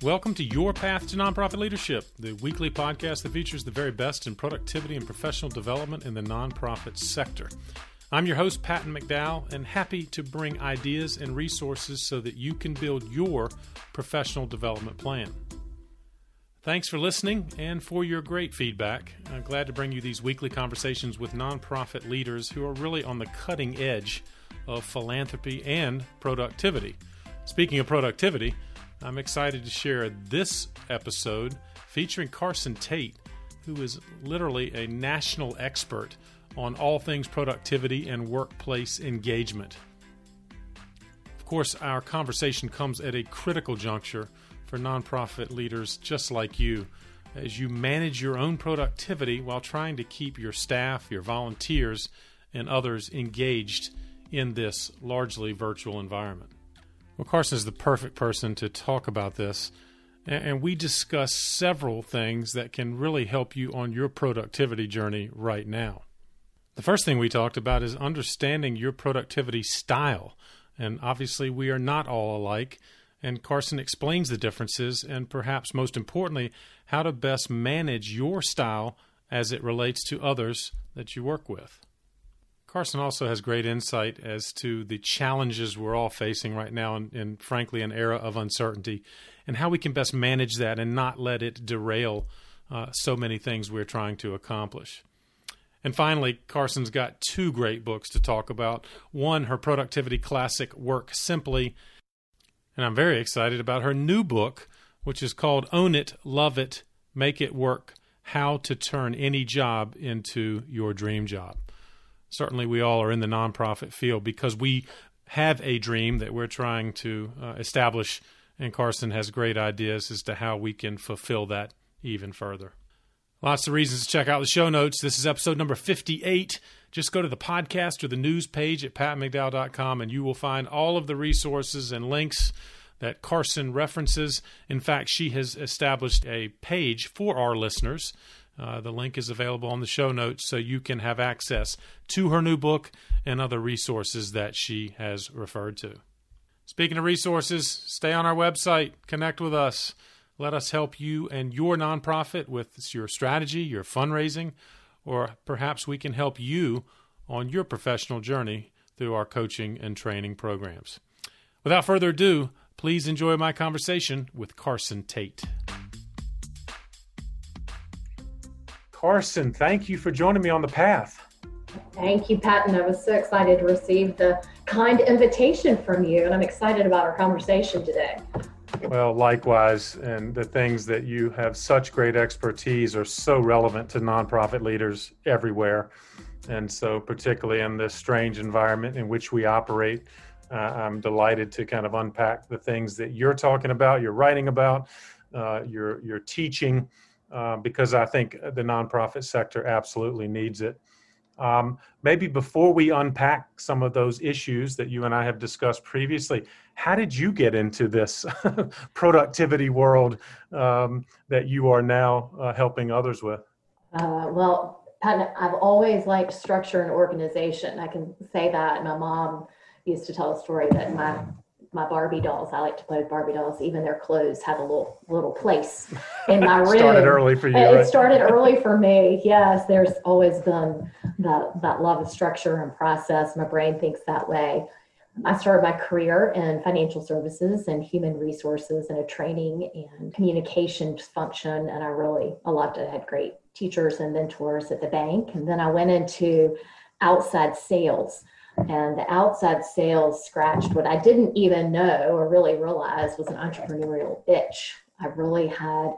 Welcome to Your Path to Nonprofit Leadership, the weekly podcast that features the very best in productivity and professional development in the nonprofit sector. I'm your host, Patton McDowell, and happy to bring ideas and resources so that you can build your professional development plan. Thanks for listening and for your great feedback. I'm glad to bring you these weekly conversations with nonprofit leaders who are really on the cutting edge of philanthropy and productivity. Speaking of productivity, I'm excited to share this episode featuring Carson Tate, who is literally a national expert on all things productivity and workplace engagement. Of course, our conversation comes at a critical juncture for nonprofit leaders just like you as you manage your own productivity while trying to keep your staff, your volunteers, and others engaged in this largely virtual environment. Well, Carson is the perfect person to talk about this. And we discuss several things that can really help you on your productivity journey right now. The first thing we talked about is understanding your productivity style. And obviously, we are not all alike. And Carson explains the differences and perhaps most importantly, how to best manage your style as it relates to others that you work with. Carson also has great insight as to the challenges we're all facing right now, and, and, frankly, an era of uncertainty, and how we can best manage that and not let it derail uh, so many things we're trying to accomplish. And finally, Carson's got two great books to talk about. One, her productivity classic, Work Simply. And I'm very excited about her new book, which is called Own It, Love It, Make It Work How to Turn Any Job into Your Dream Job certainly we all are in the nonprofit field because we have a dream that we're trying to uh, establish, and Carson has great ideas as to how we can fulfill that even further. Lots of reasons to check out the show notes. This is episode number 58. Just go to the podcast or the news page at patmcdowell.com and you will find all of the resources and links that Carson references. In fact, she has established a page for our listeners uh, the link is available on the show notes so you can have access to her new book and other resources that she has referred to. Speaking of resources, stay on our website, connect with us. Let us help you and your nonprofit with your strategy, your fundraising, or perhaps we can help you on your professional journey through our coaching and training programs. Without further ado, please enjoy my conversation with Carson Tate. Carson, thank you for joining me on the path. Thank you, Patton. I was so excited to receive the kind invitation from you, and I'm excited about our conversation today. Well, likewise, and the things that you have such great expertise are so relevant to nonprofit leaders everywhere. And so, particularly in this strange environment in which we operate, uh, I'm delighted to kind of unpack the things that you're talking about, you're writing about, uh, you're, you're teaching, uh, because I think the nonprofit sector absolutely needs it. Um, maybe before we unpack some of those issues that you and I have discussed previously, how did you get into this productivity world um, that you are now uh, helping others with? Uh, well, I've always liked structure and organization. I can say that. My mom used to tell a story that my my Barbie dolls. I like to play with Barbie dolls. Even their clothes have a little little place in my room. started early for you. It right? started early for me. Yes, there's always been that that love of structure and process. My brain thinks that way. I started my career in financial services and human resources and a training and communication function, and I really I loved it. I had great teachers and mentors at the bank, and then I went into outside sales and the outside sales scratched what I didn't even know or really realize was an entrepreneurial itch. I really had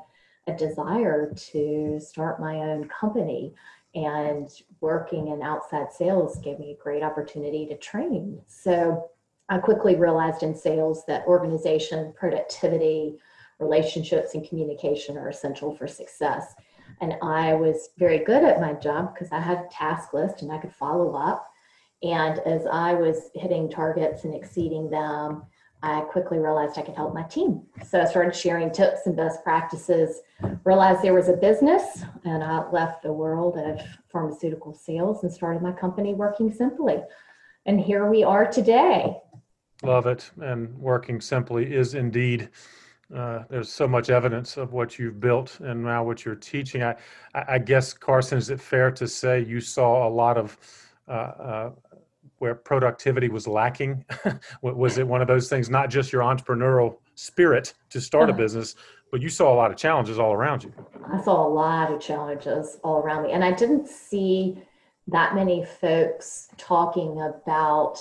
a desire to start my own company, and working in outside sales gave me a great opportunity to train. So I quickly realized in sales that organization, productivity, relationships, and communication are essential for success. And I was very good at my job because I had a task list and I could follow up and as I was hitting targets and exceeding them, I quickly realized I could help my team. So I started sharing tips and best practices, realized there was a business, and I left the world of pharmaceutical sales and started my company Working Simply. And here we are today. Love it. And Working Simply is indeed Uh, there's so much evidence of what you've built and now what you're teaching. I, I guess, Carson, is it fair to say you saw a lot of uh, uh, where productivity was lacking? was it one of those things, not just your entrepreneurial spirit to start a uh-huh. business, but you saw a lot of challenges all around you? I saw a lot of challenges all around me. And I didn't see that many folks talking about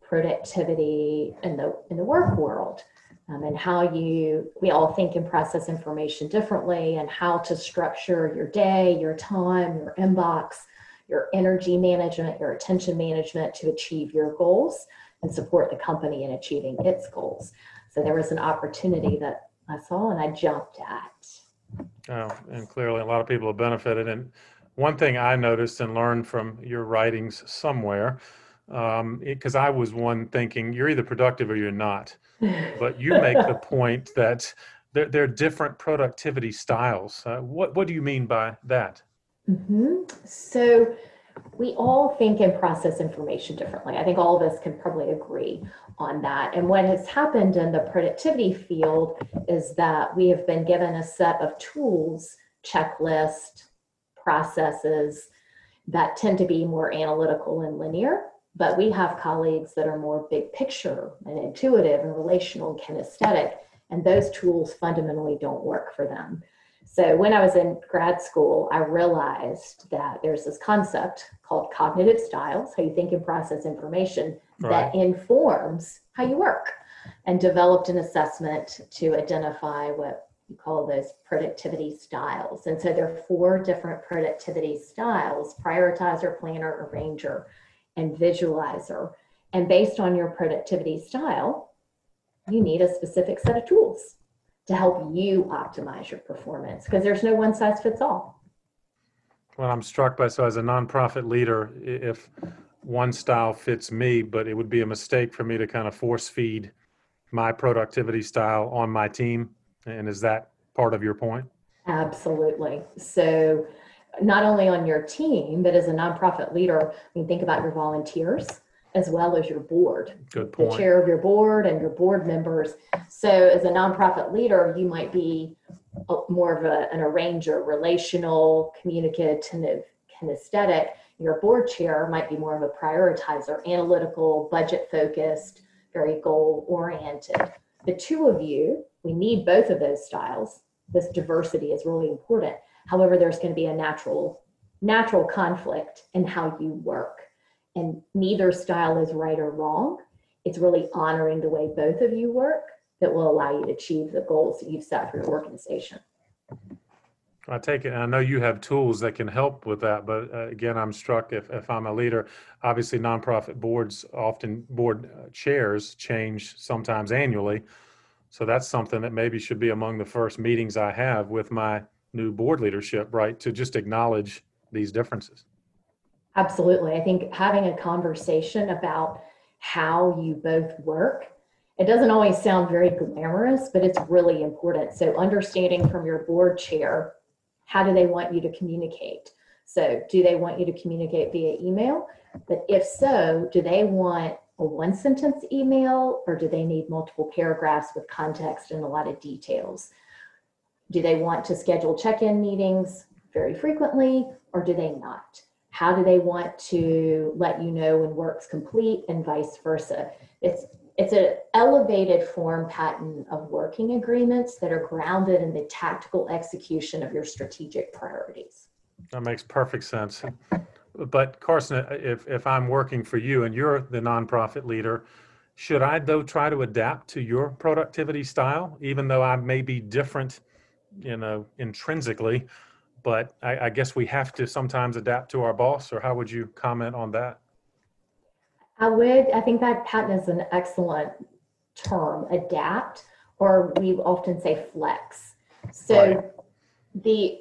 productivity in the in the work world um, and how you we all think and process information differently and how to structure your day your time your inbox your energy management your attention management to achieve your goals and support the company in achieving its goals so there was an opportunity that i saw and i jumped at oh and clearly a lot of people have benefited and one thing i noticed and learned from your writings somewhere because um, I was one thinking you're either productive or you're not. But you make the point that there, there, are different productivity styles. Uh, what what do you mean by that? Mm-hmm. So we all think and process information differently. I think all of us can probably agree on that. And what has happened in the productivity field is that we have been given a set of tools, checklist, processes that tend to be more analytical and linear but we have colleagues that are more big picture and intuitive and relational and kinesthetic, and those tools fundamentally don't work for them. So when I was in grad school, I realized that there's this concept called cognitive styles, how you think and process information right. that informs how you work, and developed an assessment to identify what we call those productivity styles. And so there are four different productivity styles prioritizer, planner, arranger, and visualizer. And based on your productivity style, you need a specific set of tools to help you optimize your performance because there's no one size fits all. Well, I'm struck by so as a nonprofit leader, if one style fits me, but it would be a mistake for me to kind of force feed my productivity style on my team. And is that part of your point? Absolutely. So not only on your team, but as a nonprofit leader, I mean, think about your volunteers as well as your board. Good point. The chair of your board and your board members. So, as a nonprofit leader, you might be more of a, an arranger, relational, communicative, kinesthetic. Your board chair might be more of a prioritizer, analytical, budget focused, very goal oriented. The two of you, we need both of those styles. This diversity is really important However, there's going to be a natural natural conflict in how you work. And neither style is right or wrong. It's really honoring the way both of you work that will allow you to achieve the goals that you've set for your organization. I take it. I know you have tools that can help with that, but uh, again, I'm struck if, if I'm a leader. Obviously, nonprofit boards often board uh, chairs change sometimes annually, so that's something that maybe should be among the first meetings I have with my new board leadership, right, to just acknowledge these differences. Absolutely. I think having a conversation about how you both work, it doesn't always sound very glamorous, but it's really important. So, understanding from your board chair, how do they want you to communicate? So, do they want you to communicate via email? But if so, do they want a one sentence email or do they need multiple paragraphs with context and a lot of details? Do they want to schedule check-in meetings very frequently or do they not? How do they want to let you know when work's complete and vice versa? It's it's an elevated form pattern of working agreements that are grounded in the tactical execution of your strategic priorities. That makes perfect sense. But Carson, if if I'm working for you and you're the nonprofit leader, should I though try to adapt to your productivity style, even though I may be different you know, intrinsically, but I, I guess we have to sometimes adapt to our boss. Or how would you comment on that? I would. I think that Patton is an excellent term, adapt, or we often say flex. So right. the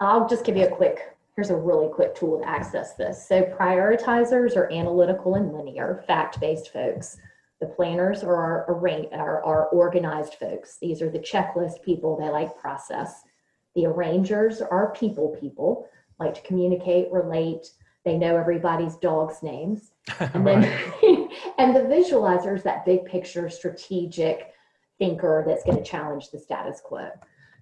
I'll just give you a quick. Here's a really quick tool to access this. So prioritizers are analytical and linear, fact-based folks. The planners are our, are, are organized folks. These are the checklist people. They like process. The arrangers are people people, like to communicate, relate. They know everybody's dog's names. And then and the visualizers, that big picture, strategic, thinker that's going to challenge the status quo.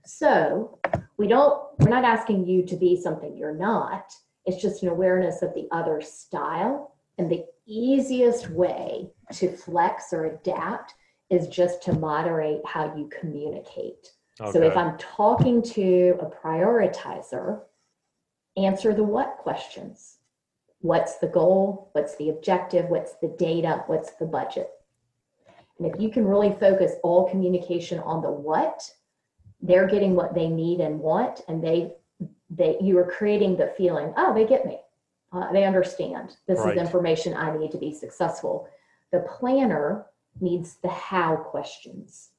So we don't, we're not asking you to be something you're not. It's just an awareness of the other style. And the easiest way to flex or adapt is just to moderate how you communicate. Okay. So if I'm talking to a prioritizer, answer the what questions. What's the goal? What's the objective? What's the data? What's the budget? And if you can really focus all communication on the what, they're getting what they need and want, and they they you are creating the feeling, oh, they get me. Uh, they understand. This right. is information I need to be successful. The planner needs the how questions.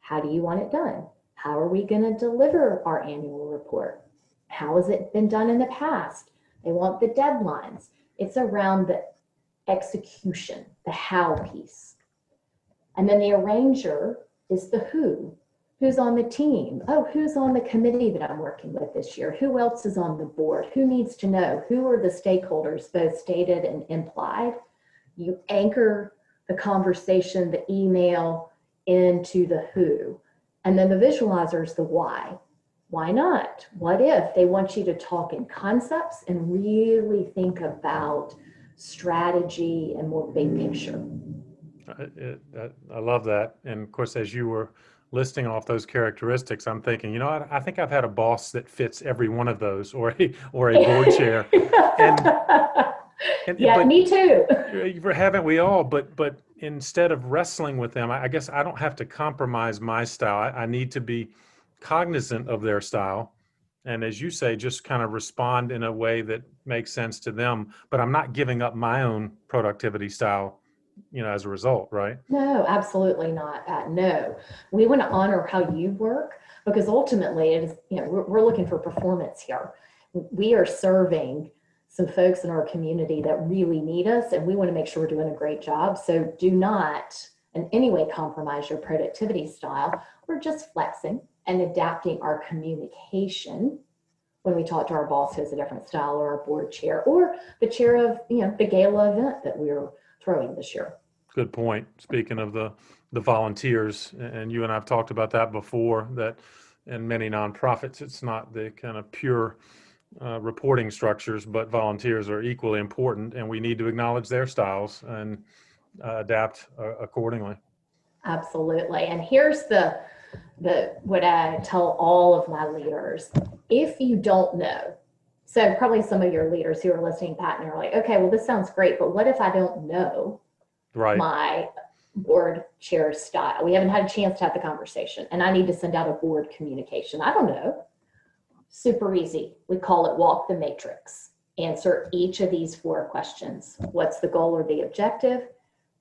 How do you want it done? How are we going to deliver our annual report? How has it been done in the past? They want the deadlines. It's around the execution, the how piece. And then the arranger is the who. Who's on the team? Oh, who's on the committee that I'm working with this year? Who else is on the board? Who needs to know? Who are the stakeholders, both stated and implied? You anchor the conversation, the email into the who. And then the visualizer is the why. Why not? What if they want you to talk in concepts and really think about strategy and more big picture? It, I love that. And of course, as you were listing off those characteristics, I'm thinking, you know, I, I, think I've had a boss that fits every one of those, or a or a board chair. And, and yeah, but, me too. Haven't we all? But but instead of wrestling with them, I, I guess I don't have to compromise my style. I, I need to be cognizant of their style and as you say just kind of respond in a way that makes sense to them but i'm not giving up my own productivity style you know as a result right no absolutely not Pat. no we want to honor how you work because ultimately it is you know we're, we're looking for performance here we are serving some folks in our community that really need us and we want to make sure we're doing a great job so do not in any way compromise your productivity style we're just flexing and adapting our communication when we talk to our boss who has a different style or our board chair or the chair of you know the gala event that we're throwing this year. Good point. Speaking of the the volunteers, and you and I've talked about that before. That in many nonprofits, it's not the kind of pure uh, reporting structures, but volunteers are equally important, and we need to acknowledge their styles and uh, adapt uh, accordingly. Absolutely. And here's the the what I tell all of my leaders: if you don't know, so probably some of your leaders who are listening, Pat, and are like, okay, well, this sounds great, but what if I don't know right. my board chair style? We haven't had a chance to have the conversation, and I need to send out a board communication. I don't know. Super easy. We call it walk the matrix. Answer each of these four questions. What's the goal or the objective?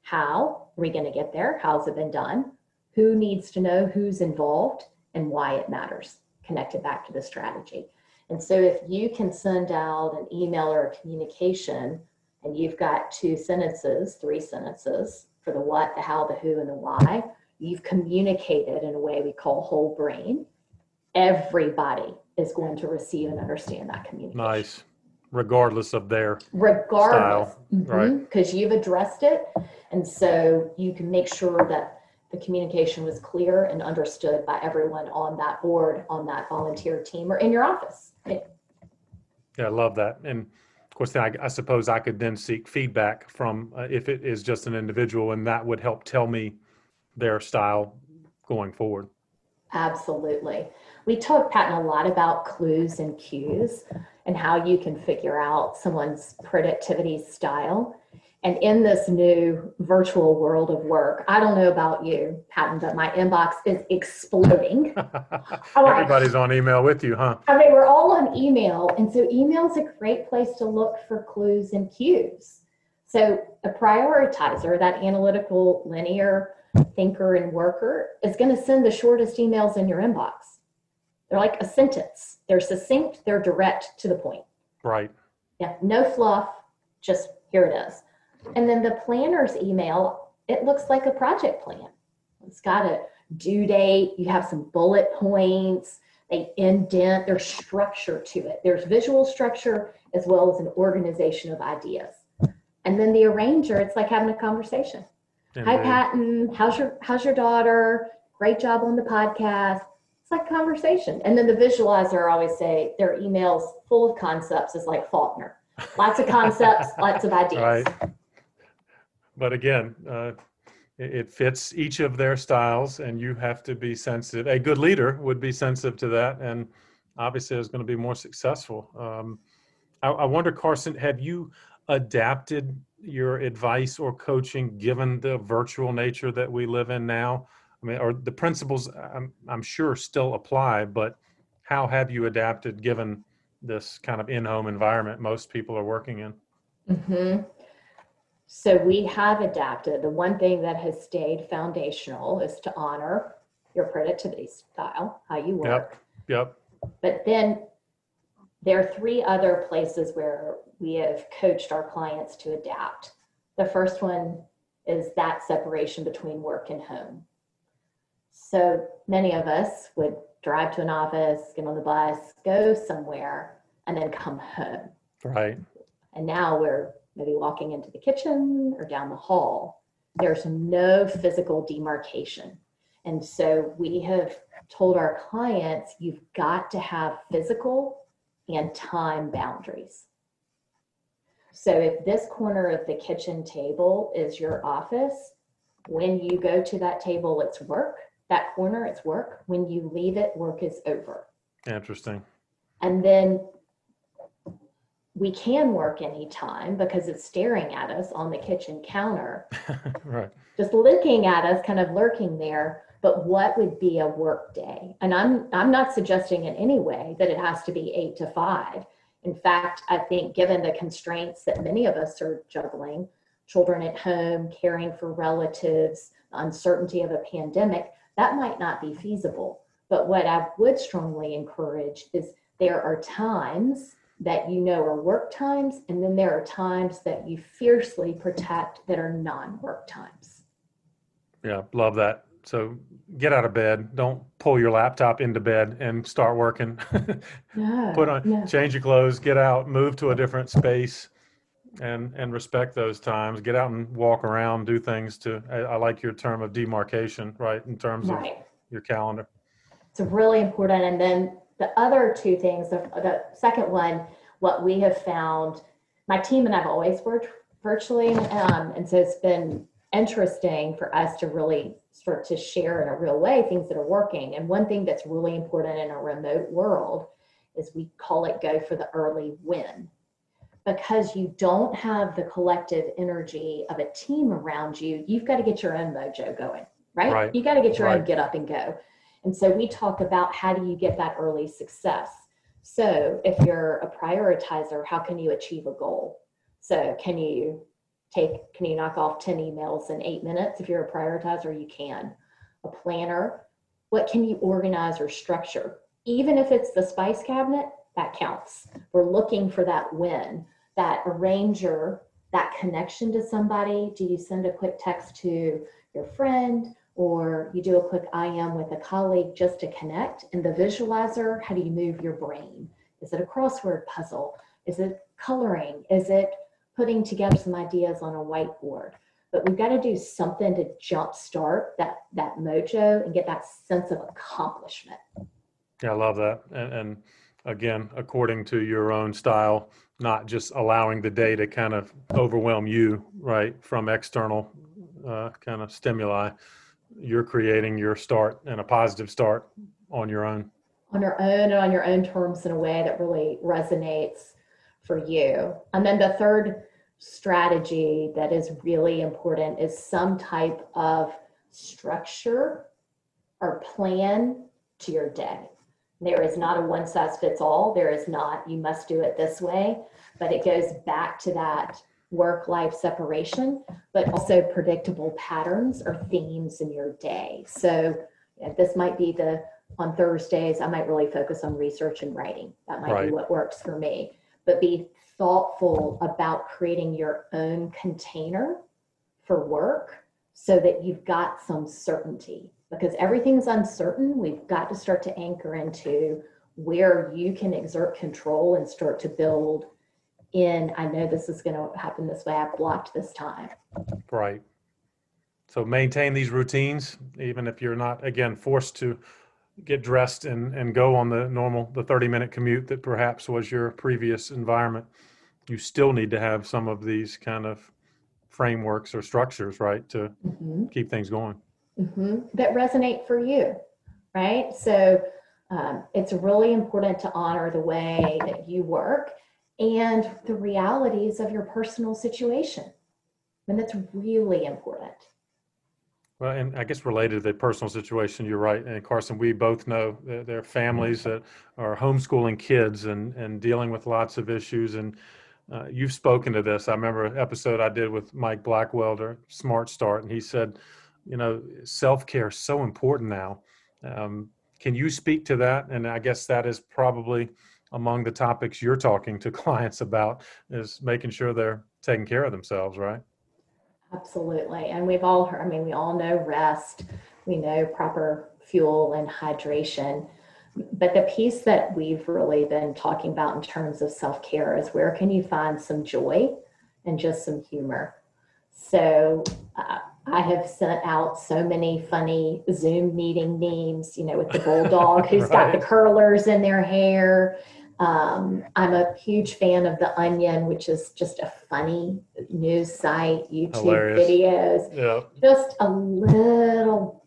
How are we going to get there? How's it been done? Who needs to know who's involved and why it matters? Connected back to the strategy. And so if you can send out an email or a communication and you've got two sentences, three sentences for the what, the how, the who, and the why, you've communicated in a way we call whole brain. Everybody is going to receive and understand that communication. Nice. Regardless of their regardless, mm-hmm, right? Because you've addressed it, and so you can make sure that the communication was clear and understood by everyone on that board, on that volunteer team, or in your office. Yeah, I love that. And of course, then I, I suppose I could then seek feedback from uh, if it is just an individual, and that would help tell me their style going forward. Absolutely. We talk, Patton, a lot about clues and cues and how you can figure out someone's productivity style. And in this new virtual world of work, I don't know about you, Patton, but my inbox is exploding. Everybody's on email with you, huh? I mean, we're all on email. And so email is a great place to look for clues and cues. So a prioritizer, that analytical, linear thinker and worker, is going to send the shortest emails in your inbox. They're like a sentence. They're succinct, they're direct to the point. Right. Yeah, no fluff, just here it is. And then the planner's email, it looks like a project plan. It's got a due date, you have some bullet points, they indent, there's structure to it. There's visual structure as well as an organization of ideas. And then the arranger, it's like having a conversation. Hi Patton, how's your how's your daughter? great job on the podcast. It's like conversation. And then the visualizer, I always say their emails full of concepts is like Faulkner. Lots of concepts, lots of ideas. Right. But again, uh, it, it fits each of their styles, and you have to be sensitive. A good leader would be sensitive to that, and obviously is going to be more successful. Um, I, I wonder, Carson, have you adapted your advice or coaching given the virtual nature that we live in now? I mean, or the principles I'm, I'm sure still apply, but how have you adapted given this kind of in-home environment most people are working in? Mm-hmm. So we have adapted. The one thing that has stayed foundational is to honor your productivity style, how you work. Yep. Yep. But then there are three other places where we have coached our clients to adapt. The first one is that separation between work and home. So many of us would drive to an office, get on the bus, go somewhere, and then come home. Right. And now we're maybe walking into the kitchen or down the hall. There's no physical demarcation. And so we have told our clients you've got to have physical and time boundaries. So if this corner of the kitchen table is your office, when you go to that table, it's work. That corner, it's work. When you leave it, work is over. Interesting. And then we can work anytime because it's staring at us on the kitchen counter, right. just looking at us, kind of lurking there. But what would be a work day? And I'm I'm not suggesting in any way that it has to be eight to five. In fact, I think given the constraints that many of us are juggling, children at home, caring for relatives, uncertainty of a pandemic, that might not be feasible. But what I would strongly encourage is there are times that you know are work times, and then there are times that you fiercely protect that are non work times. Yeah, love that. So get out of bed. Don't pull your laptop into bed and start working. No, Put on, no. change your clothes, get out, move to a different space, and and respect those times. Get out and walk around, do things to. I, I like your term of demarcation, right? In terms of your calendar. It's really important. And then the other two things, the, the second one, what we have found, my team and I've always worked virtually. Um, and so it's been interesting for us to really start to share in a real way things that are working. And one thing that's really important in a remote world is we call it go for the early win. Because you don't have the collective energy of a team around you, you've got to get your own mojo going, right? Right. You got to get your own get up and go. And so we talk about how do you get that early success. So if you're a prioritizer, how can you achieve a goal? So can you take, can you knock off 10 emails in eight minutes? If you're a prioritizer, you can. A planner, what can you organize or structure? Even if it's the spice cabinet, that counts. We're looking for that win, that arranger, that connection to somebody. Do you send a quick text to your friend? or you do a quick IM with a colleague just to connect. And the visualizer, how do you move your brain? Is it a crossword puzzle? Is it coloring? Is it putting together some ideas on a whiteboard? But we've got to do something to jumpstart that that mojo and get that sense of accomplishment. Yeah, I love that. And, and again, according to your own style, not just allowing the day to kind of overwhelm you, right, from external uh, kind of stimuli. You're creating your start and a positive start on your own. on your own and on your own terms in a way that really resonates for you. And then the third strategy that is really important is some type of structure or plan to your day. There is not a one size fits all. There is not, you must do it this way, but it goes back to that work life separation, but also predictable patterns or themes in your day. So this might be the on Thursdays, I might really focus on research and writing. That might Right. be what works for me. But be thoughtful about creating your own container for work so that you've got some certainty. Because everything's uncertain, we've got to start to anchor into where you can exert control and start to build in. I know this is going to happen this way. I blocked this time. Right. So maintain these routines, even if you're not, again, forced to get dressed and, and go on the normal, the 30 minute commute that perhaps was your previous environment. You still need to have some of these kind of frameworks or structures, right, to mm-hmm. keep things going. Mm-hmm. That resonate for you, right? So um, it's really important to honor the way that you work and the realities of your personal situation. And that's really important. Well, and I guess related to the personal situation, you're right. And Carson, we both know that there are families that are homeschooling kids and, and dealing with lots of issues. And uh, you've spoken to this. I remember an episode I did with Mike Blackwelder, Smart Start, and he said, you know, self care is so important now. Um, can you speak to that? And I guess that is probably among the topics you're talking to clients about is making sure they're taking care of themselves, right? Absolutely. And we've all heard, I mean, we all know rest, we know proper fuel and hydration. But the piece that we've really been talking about in terms of self care is where can you find some joy and just some humor? So, uh, I have sent out so many funny Zoom meeting memes, you know, with the bulldog who's right. got the curlers in their hair. Um, I'm a huge fan of The Onion, which is just a funny news site, YouTube Hilarious. videos. Yeah. Just a little,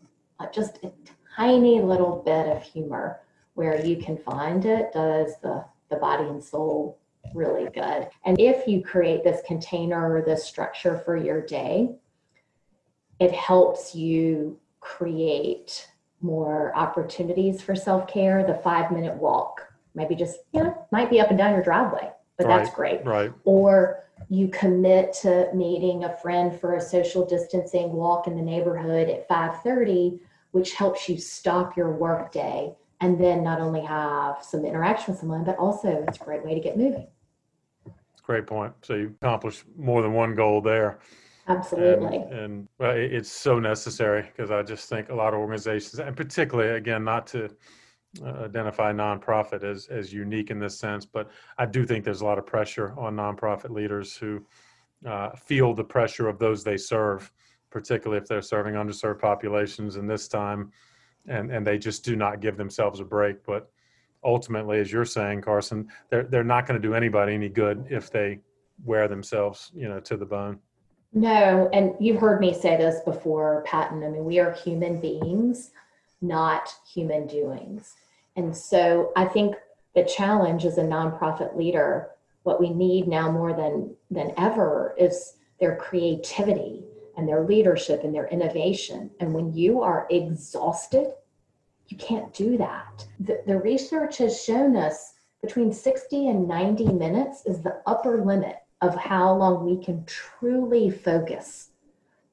just a tiny little bit of humor where you can find it does the, the body and soul really good. And if you create this container or this structure for your day, it helps you create more opportunities for self care. The five minute walk, maybe just, you know, might be up and down your driveway, but right, that's great. Right. Or you commit to meeting a friend for a social distancing walk in the neighborhood at 5:30, which helps you stop your work day and then not only have some interaction with someone, but also it's a great way to get moving. Great point. So you accomplish more than one goal there. Absolutely. And, and well, it's so necessary because I just think a lot of organizations, and particularly again, not to uh, identify nonprofit as as unique in this sense, but I do think there's a lot of pressure on nonprofit leaders who uh, feel the pressure of those they serve, particularly if they're serving underserved populations in this time, and and they just do not give themselves a break. But ultimately, as you're saying, Carson, they're they're not going to do anybody any good if they wear themselves, you know, to the bone. No, and you've heard me say this before, Patton. I mean, we are human beings, not human doings. And so I think the challenge as a nonprofit leader, what we need now more than than ever is their creativity and their leadership and their innovation. And when you are exhausted, you can't do that. The, the research has shown us between 60 and 90 minutes is the upper limit of how long we can truly focus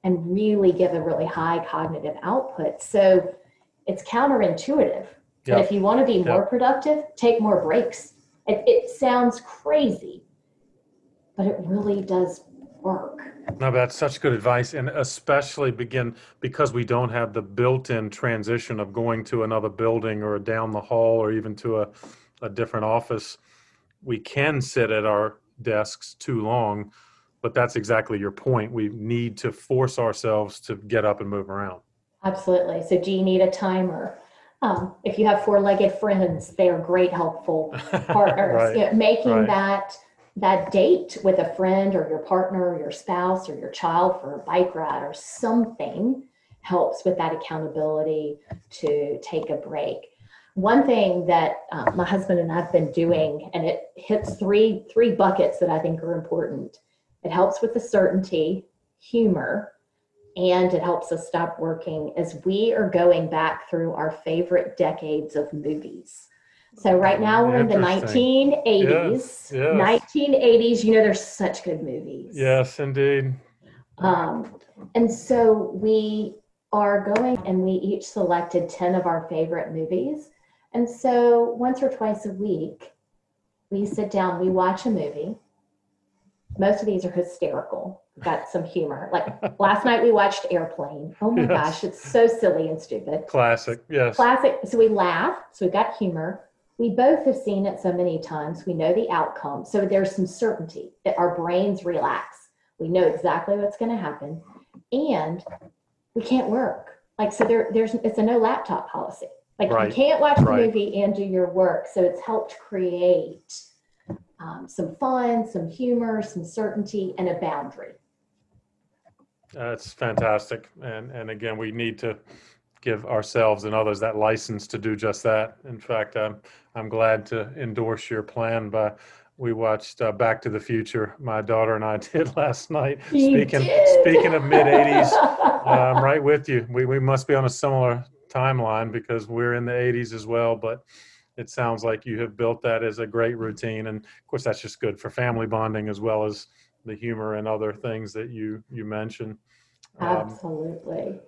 and really give a really high cognitive output. So it's counterintuitive. Yep. But if you want to be more yep. productive, take more breaks. It, it sounds crazy, but it really does work. No, that's such good advice, and especially begin because we don't have the built-in transition of going to another building or down the hall or even to a, a different office. We can sit at our desks too long. But that's exactly your point. We need to force ourselves to get up and move around. Absolutely. So, do you need a timer? Um, if you have four-legged friends, they are great, helpful partners. right. you know, making right. that that date with a friend or your partner or your spouse or your child for a bike ride or something helps with that accountability to take a break one thing that uh, my husband and I've been doing, and it hits three three buckets that I think are important. It helps with the certainty, humor, and it helps us stop working as we are going back through our favorite decades of movies. So right now we're in the 1980s. Yes, yes. 1980s, you know, there's such good movies. Yes, indeed. Um, and so we are going and we each selected 10 of our favorite movies and so once or twice a week, we sit down, we watch a movie. Most of these are hysterical, got some humor. Like last night we watched Airplane. Oh my yes. gosh, it's so silly and stupid. Classic, yes. Classic. So we laugh, so we got humor. We both have seen it so many times. We know the outcome. So there's some certainty that our brains relax. We know exactly what's going to happen. And we can't work. Like, so there, there's, it's a no laptop policy. Like, Right. you can't watch a Right. movie and do your work. So it's helped create um, some fun, some humor, some certainty, and a boundary. That's fantastic. And, and again, we need to give ourselves and others that license to do just that. In fact, I'm, I'm glad to endorse your plan by, we watched uh, Back to the Future. My daughter and I did last night. You Speaking, did. speaking of mid 80s, I'm right with you. We, we must be on a similar timeline because we're in the 80s as well. But it sounds like you have built that as a great routine. And of course, that's just good for family bonding as well as the humor and other things that you, you mentioned. Um, Absolutely.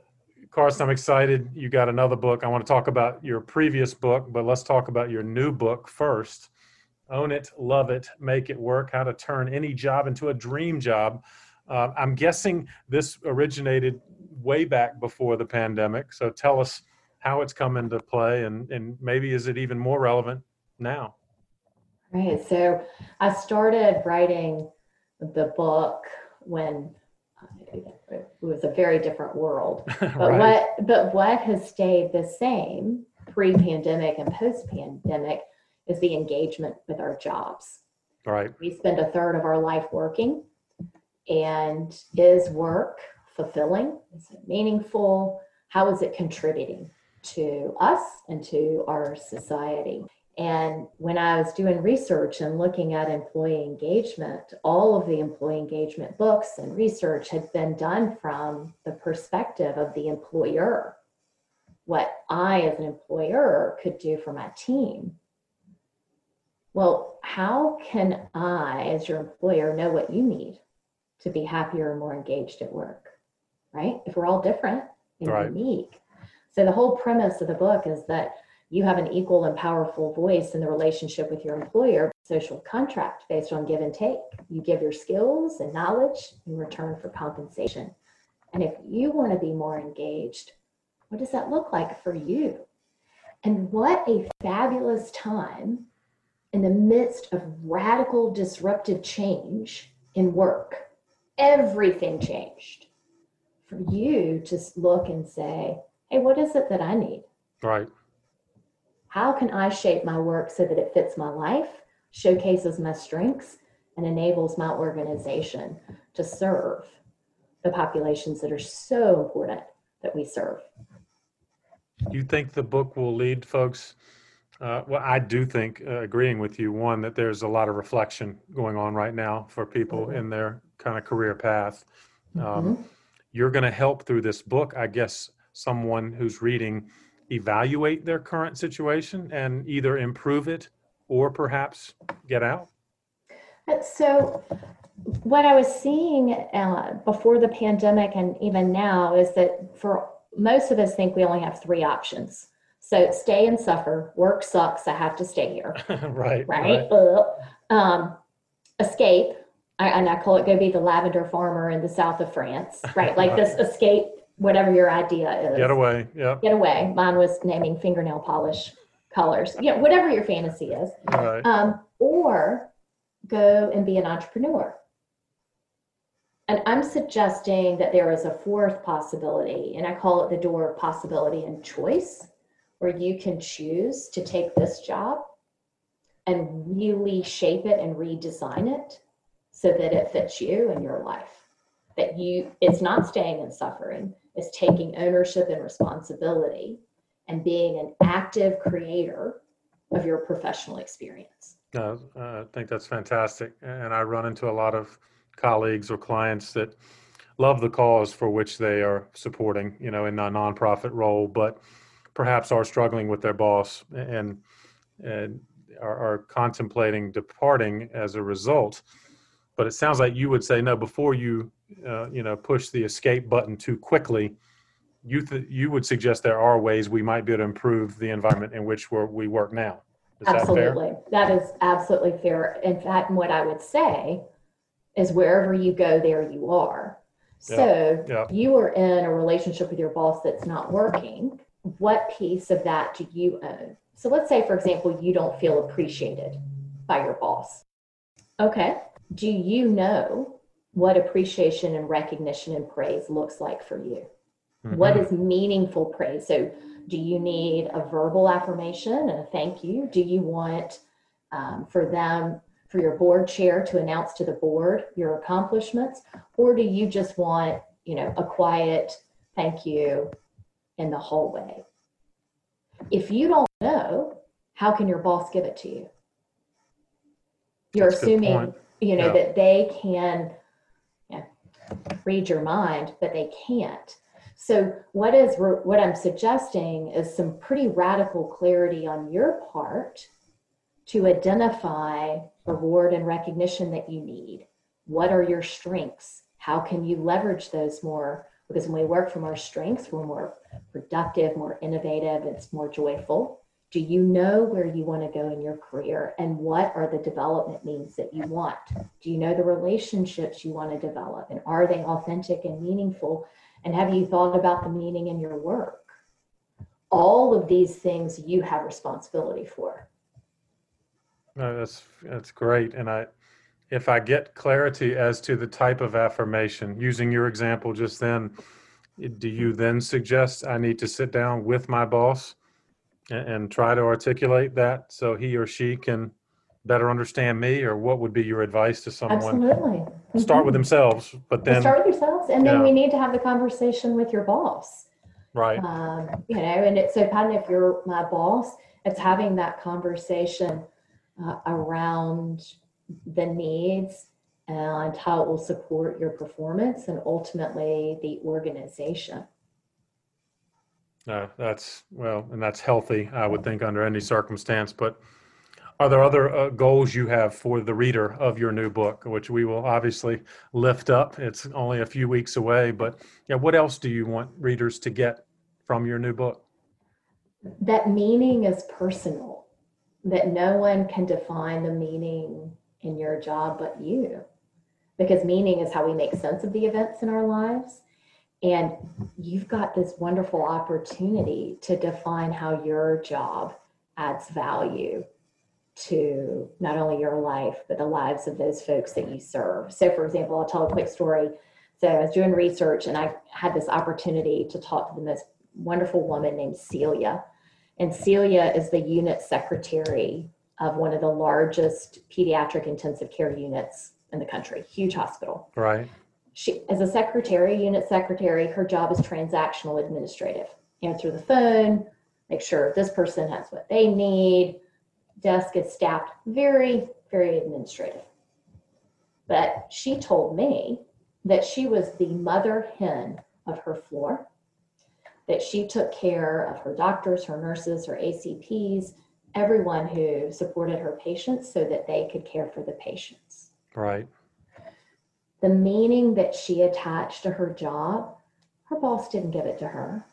Carson, I'm excited. You got another book. I want to talk about your previous book, but let's talk about your new book first. Own it, love it, make it work. How to turn any job into a dream job. Uh, I'm guessing this originated way back before the pandemic. So tell us how it's come into play, and and maybe is it even more relevant now? Right. So I started writing the book when it was a very different world. But right. what but what has stayed the same pre-pandemic and post-pandemic is the engagement with our jobs. Right. We spend a third of our life working. And is work fulfilling? Is it meaningful? How is it contributing to us and to our society? And when I was doing research and looking at employee engagement, all of the employee engagement books and research had been done from the perspective of the employer. What I, as an employer, could do for my team. Well, how can I, as your employer, know what you need to be happier and more engaged at work? Right? If we're all different and Right. unique. So, the whole premise of the book is that you have an equal and powerful voice in the relationship with your employer, social contract based on give and take. You give your skills and knowledge in return for compensation. And if you want to be more engaged, what does that look like for you? And what a fabulous time in the midst of radical disruptive change in work. Everything changed. For you to look and say, hey, what is it that I need? Right. How can I shape my work so that it fits my life, showcases my strengths, and enables my organization to serve the populations that are so important that we serve? you think the book will lead folks uh, well i do think uh, agreeing with you one that there's a lot of reflection going on right now for people Mhm. in their kind of career path um, Mhm. you're going to help through this book i guess someone who's reading evaluate their current situation and either improve it or perhaps get out Uh, So, what I was seeing uh, before the pandemic and even now is that for most of us think we only have three options. So, stay and suffer. Work sucks. I have to stay here. right Right. Ugh. Um, escape. I, and I call it go be the lavender farmer in the south of France. Right. Like this escape, whatever your idea is. get away Yeah. Get away. Mine was naming fingernail polish colors. Know, whatever your fantasy is all right um, or go and be an entrepreneur. And I'm suggesting that there is a fourth possibility, and I call it the door of possibility and choice, where you can choose to take this job and really shape it and redesign it so that it fits you and your life. That you, it's not staying in suffering, it's taking ownership and responsibility and being an active creator of your professional experience. Uh, I think that's fantastic. And I run into a lot of colleagues or clients that love the cause for which they are supporting, you know, in a nonprofit role, but perhaps are struggling with their boss and and are, are contemplating departing as a result. But it sounds like you would say no before you, uh, you know, push the escape button too quickly. You th- you would suggest there are ways we might be able to improve the environment in which we're, we work now. Is that absolutely. That is absolutely fair. In fact, what I would say is wherever you go, there you are. So Yeah. you are in a relationship with your boss that's not working. What piece of that do you own? So let's say, for example, you don't feel appreciated by your boss. Okay. Do you know what appreciation and recognition and praise looks like for you? Mm-hmm. What is meaningful praise? So, do you need a verbal affirmation and a thank you? Do you want um, for them, for your board chair to announce to the board your accomplishments? Or do you just want, you know, a quiet thank you in the hallway? If you don't know, how can your boss give it to you? You're That's assuming, you know, yeah. that they can read your mind, but they can't. So what is what I'm suggesting is some pretty radical clarity on your part to identify reward and recognition that you need. What are your strengths? How can you leverage those more? Because when we work from our strengths, we're more productive, more innovative, it's more joyful. Do you know where you want to go in your career and what are the development needs that you want? Do you know the relationships you want to develop and are they authentic and meaningful? And have you thought about the meaning in your work? All of these things you have responsibility for. No, that's that's great. And I if I get clarity as to the type of affirmation, using your example just then, do you then suggest I need to sit down with my boss and, try to articulate that so he or she can better understand me, or what would be your advice to someone? Absolutely. Start with mm-hmm. themselves, but then start with yourselves, and then yeah. we need to have the conversation with your boss. Right. Um, you know, and it's so Patton, if you're my boss, it's having that conversation uh, around the needs and how it will support your performance and ultimately the organization. Uh, that's well, and that's healthy, I would think, under any circumstance. But are there other uh, goals you have for the reader of your new book, which we will obviously lift up? It's only a few weeks away, but yeah, what else do you want readers to get from your new book? That meaning is personal, that no one can define the meaning in your job but you. Because meaning is how we make sense of the events in our lives. And you've got this wonderful opportunity to define how your job adds value to not only your life, but the lives of those folks that you serve. So, for example, I'll tell a quick story. So, I was doing research and I had this opportunity to talk to the most wonderful woman named Celia. And Celia is the unit secretary of one of the largest pediatric intensive care units in the country, huge hospital. Right. She, as a secretary, unit secretary, her job is transactional administrative. Answer the phone, make sure this person has what they need, desk is staffed very, very administrative. But she told me that she was the mother hen of her floor, that she took care of her doctors, her nurses, her ACPs, everyone who supported her patients so that they could care for the patients. Right. The meaning that she attached to her job, her boss didn't give it to her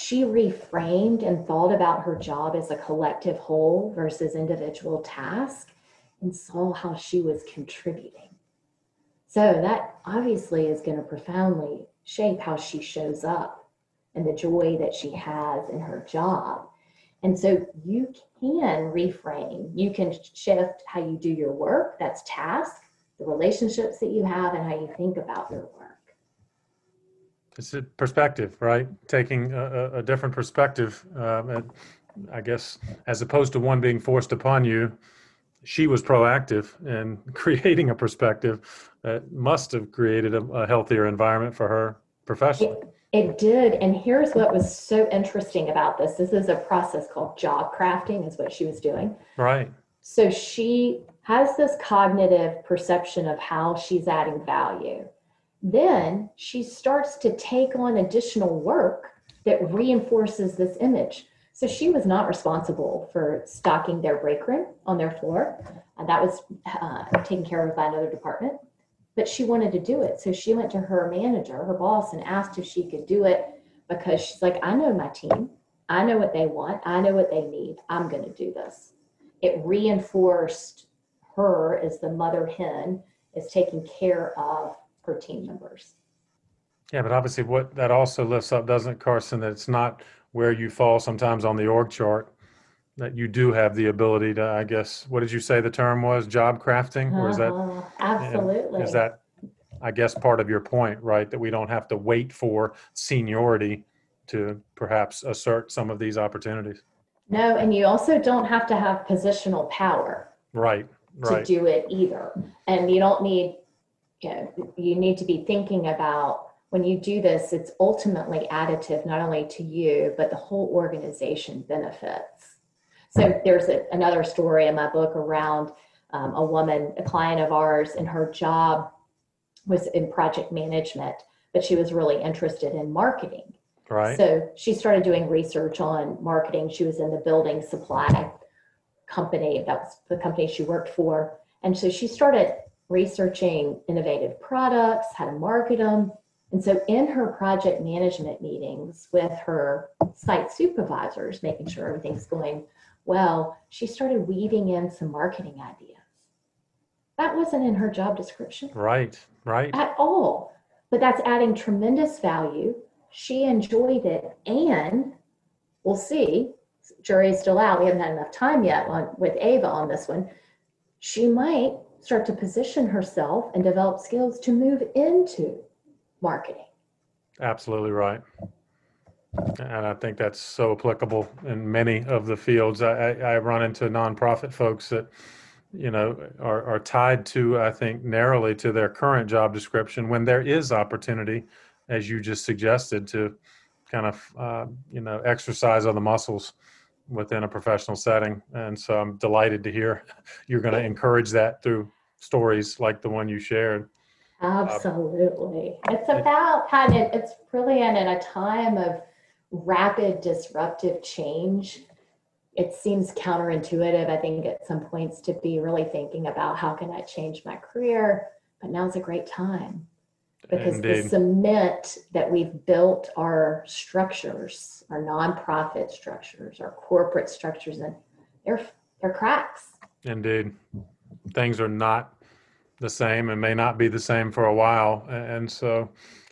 she reframed and thought about her job as a collective whole versus individual task and saw how she was contributing. So that obviously is going to profoundly shape how she shows up and the joy that she has in her job. And so you can reframe, you can shift how you do your work, that's task, the relationships that you have, and how you think about your work. It's a perspective, right? Taking a, a different perspective. Um, I guess as opposed to one being forced upon you, she was proactive in creating a perspective that must have created a, a healthier environment for her professionally. It, it did. And here's what was so interesting about this. This is a process called job crafting, is what she was doing. Right. So she has this cognitive perception of how she's adding value. Then she starts to take on additional work that reinforces this image. So she was not responsible for stocking their break room on their floor. Uh, that was uh, taken care of by another department. But she wanted to do it. So she went to her manager, her boss, and asked if she could do it because she's like, I know my team. I know what they want. I know what they need. I'm going to do this. It reinforced her as the mother hen is taking care of her team members. Yeah, but obviously, what that also lifts up, doesn't it, Carson, that it's not where you fall sometimes on the org chart, that you do have the ability to, I guess, what did you say the term was? Job crafting? Or is that? Uh, absolutely. Is that I guess part of your point, right? That we don't have to wait for seniority to perhaps assert some of these opportunities. No, and you also don't have to have positional power. Right, right. To do it either. And you don't need, you know, you need to be thinking about when you do this, it's ultimately additive not only to you, but the whole organization benefits. So there's a, another story in my book around um, a woman, a client of ours, and her job was in project management, but she was really interested in marketing. Right. So she started doing research on marketing. She was in the building supply company. That was the company she worked for. And so she started researching innovative products, how to market them. And so in her project management meetings with her site supervisors, making sure everything's going well, she started weaving in some marketing ideas. That wasn't in her job description. Right, right. At all. But that's adding tremendous value. She enjoyed it. And we'll see, jury is still out. We haven't had enough time yet on, with Ava on this one. She might start to position herself and develop skills to move into marketing. Absolutely right. And I think that's so applicable in many of the fields. I, I run into nonprofit folks that you know are, are tied to i think narrowly to their current job description when there is opportunity as you just suggested to kind of uh, you know exercise other muscles within a professional setting. And so i'm delighted to hear you're going to encourage that through stories like the one you shared. Absolutely. Uh, it's about kind of it's brilliant in a time of rapid disruptive change. It seems counterintuitive, I think, at some points to be really thinking about how can I change my career. But now's a great time because Indeed. the cement that we've built our structures, our nonprofit structures, our corporate structures, and they're they're cracks. Indeed, things are not the same and may not be the same for a while, and so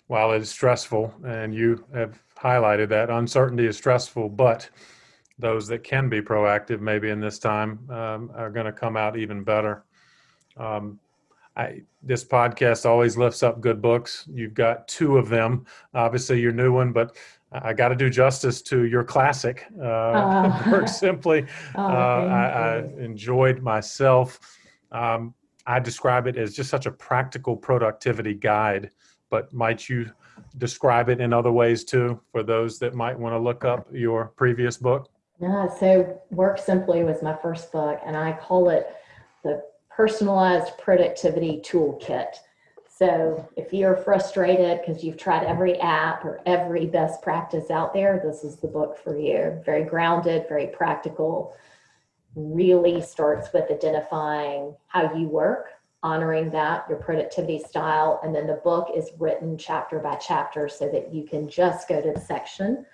while it is stressful, and you have highlighted that uncertainty is stressful, but those that can be proactive maybe in this time um, are going to come out even better. Um, I, this podcast always lifts up good books. You've got two of them, obviously your new one, but I got to do justice to your classic. Uh, uh, Work Simply. Oh, uh, I, I, enjoyed myself. Um, I describe it as just such a practical productivity guide, but might you describe it in other ways too for those that might want to look up your previous book? Yeah, so Work Simply was my first book, and I call it the personalized productivity toolkit. So if you're frustrated because you've tried every app or every best practice out there, this is the book for you. Very grounded, very practical, really starts with identifying how you work, honoring that, your productivity style, and then the book is written chapter by chapter so that you can just go to the section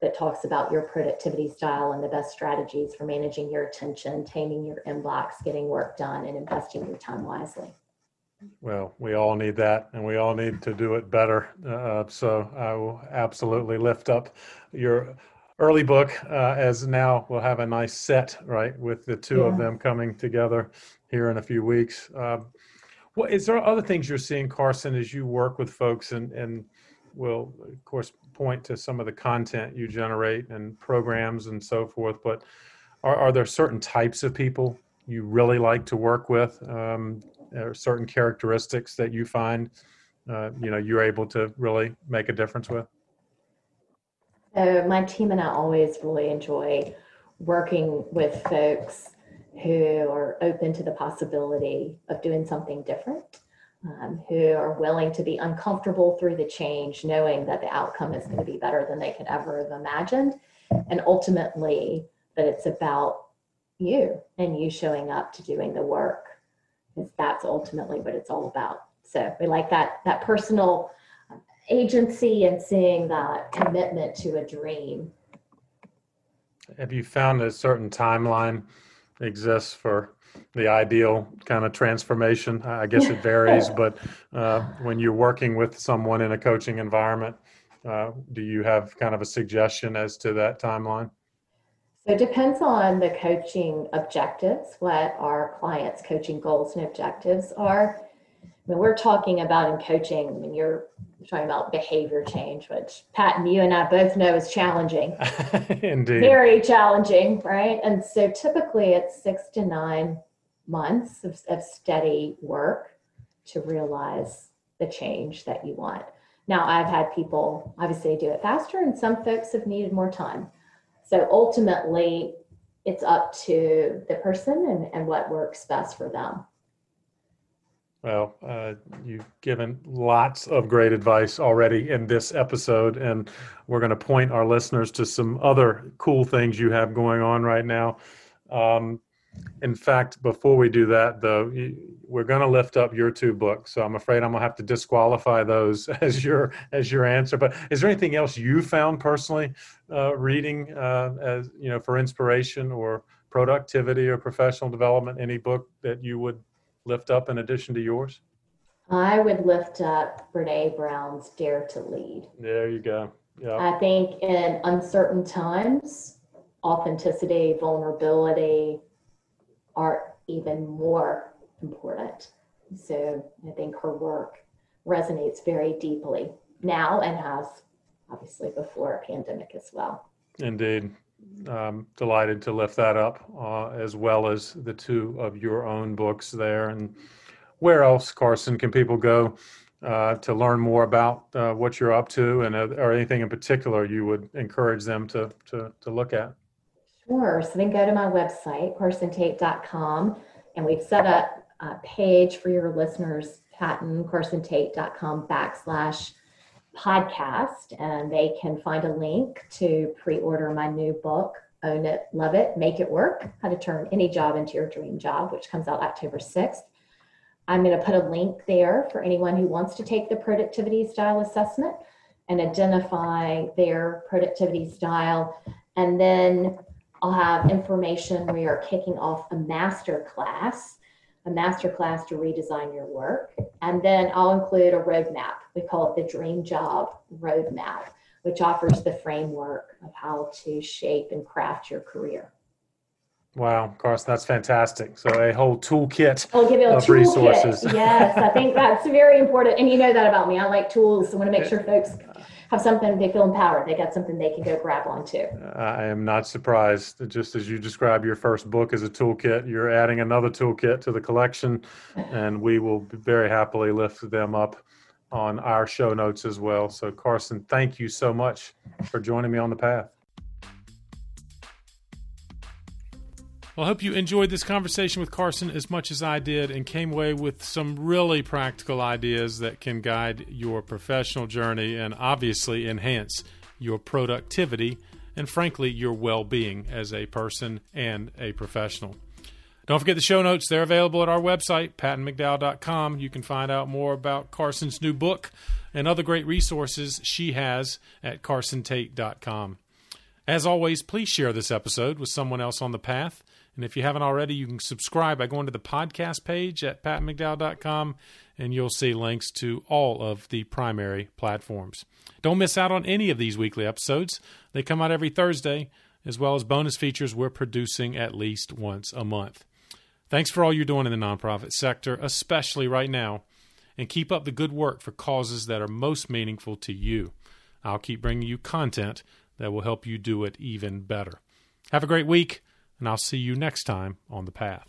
that talks about your productivity style and the best strategies for managing your attention, taming your inbox, getting work done, and investing your time wisely. Well, we all need that, and we all need to do it better. Uh, so I will absolutely lift up your early book, uh, as now we'll have a nice set, right, with the two yeah. of them coming together here in a few weeks. Um, well, is there other things you're seeing, Carson, as you work with folks and and will of course point to some of the content you generate and programs and so forth but are, are there certain types of people you really like to work with? Um, or certain characteristics that you find uh, you know you're able to really make a difference with? So my team and i always really enjoy working with folks who are open to the possibility of doing something different um, who are willing to be uncomfortable through the change, knowing that the outcome is going to be better than they could ever have imagined. And ultimately, that it's about you and you showing up to doing the work, because that's ultimately what it's all about. So we like that that personal agency and seeing that commitment to a dream. Have you found a certain timeline exists for the ideal kind of transformation. I guess it varies, but uh, when you're working with someone in a coaching environment, uh, do you have kind of a suggestion as to that timeline? So it depends on the coaching objectives, what our clients' coaching goals and objectives are. I mean, we're talking about in coaching, I mean, you're talking about behavior change, which Pat and you and I both know is challenging. Indeed. Very challenging, right? And so typically it's six to nine months of, of steady work to realize the change that you want. Now, I've had people obviously do it faster, and some folks have needed more time. So ultimately, it's up to the person and, and what works best for them. Well, uh, you've given lots of great advice already in this episode, and we're going to point our listeners to some other cool things you have going on right now. Um, in fact, before we do that, though, we're going to lift up your two books. So I'm afraid I'm going to have to disqualify those as your as your answer. But is there anything else you found personally uh, reading uh, as you know for inspiration or productivity or professional development? Any book that you would lift up in addition to yours? I would lift up Brene Brown's Dare to Lead. There you go. Yeah. I think in uncertain times, authenticity, vulnerability are even more important. So I think her work resonates very deeply now and has obviously before a pandemic as well. Indeed um, delighted to lift that up, uh, as well as the two of your own books there. And where else, Carson, can people go uh, to learn more about uh, what you're up to, and or anything in particular you would encourage them to to, to look at? Sure. So then go to my website, carsontate.com, and we've set up a page for your listeners, Patton, carsontate.com backslash podcast, and they can find a link to pre order my new book, Own It, Love It, Make It Work How to Turn Any Job into Your Dream Job, which comes out October 6th. I'm going to put a link there for anyone who wants to take the productivity style assessment and identify their productivity style. And then I'll have information. We are kicking off a master class a master class to redesign your work. And then I'll include a roadmap. We call it the Dream Job Roadmap, which offers the framework of how to shape and craft your career. Wow, of course, that's fantastic. So a whole toolkit I'll give you a of toolkit. resources. yes, I think that's very important. And you know that about me. I like tools. I want to make sure folks have something they feel empowered. They got something they can go grab onto. I am not surprised. Just as you describe your first book as a toolkit, you're adding another toolkit to the collection, and we will very happily lift them up on our show notes as well. So, Carson, thank you so much for joining me on the path. Well, I hope you enjoyed this conversation with Carson as much as I did and came away with some really practical ideas that can guide your professional journey and obviously enhance your productivity and, frankly, your well being as a person and a professional. Don't forget the show notes. They're available at our website, pattonmcdowell.com. You can find out more about Carson's new book and other great resources she has at carsontate.com. As always, please share this episode with someone else on the path. And if you haven't already, you can subscribe by going to the podcast page at pattonmcdowell.com and you'll see links to all of the primary platforms. Don't miss out on any of these weekly episodes. They come out every Thursday, as well as bonus features we're producing at least once a month. Thanks for all you're doing in the nonprofit sector, especially right now, and keep up the good work for causes that are most meaningful to you. I'll keep bringing you content that will help you do it even better. Have a great week and I'll see you next time on the path.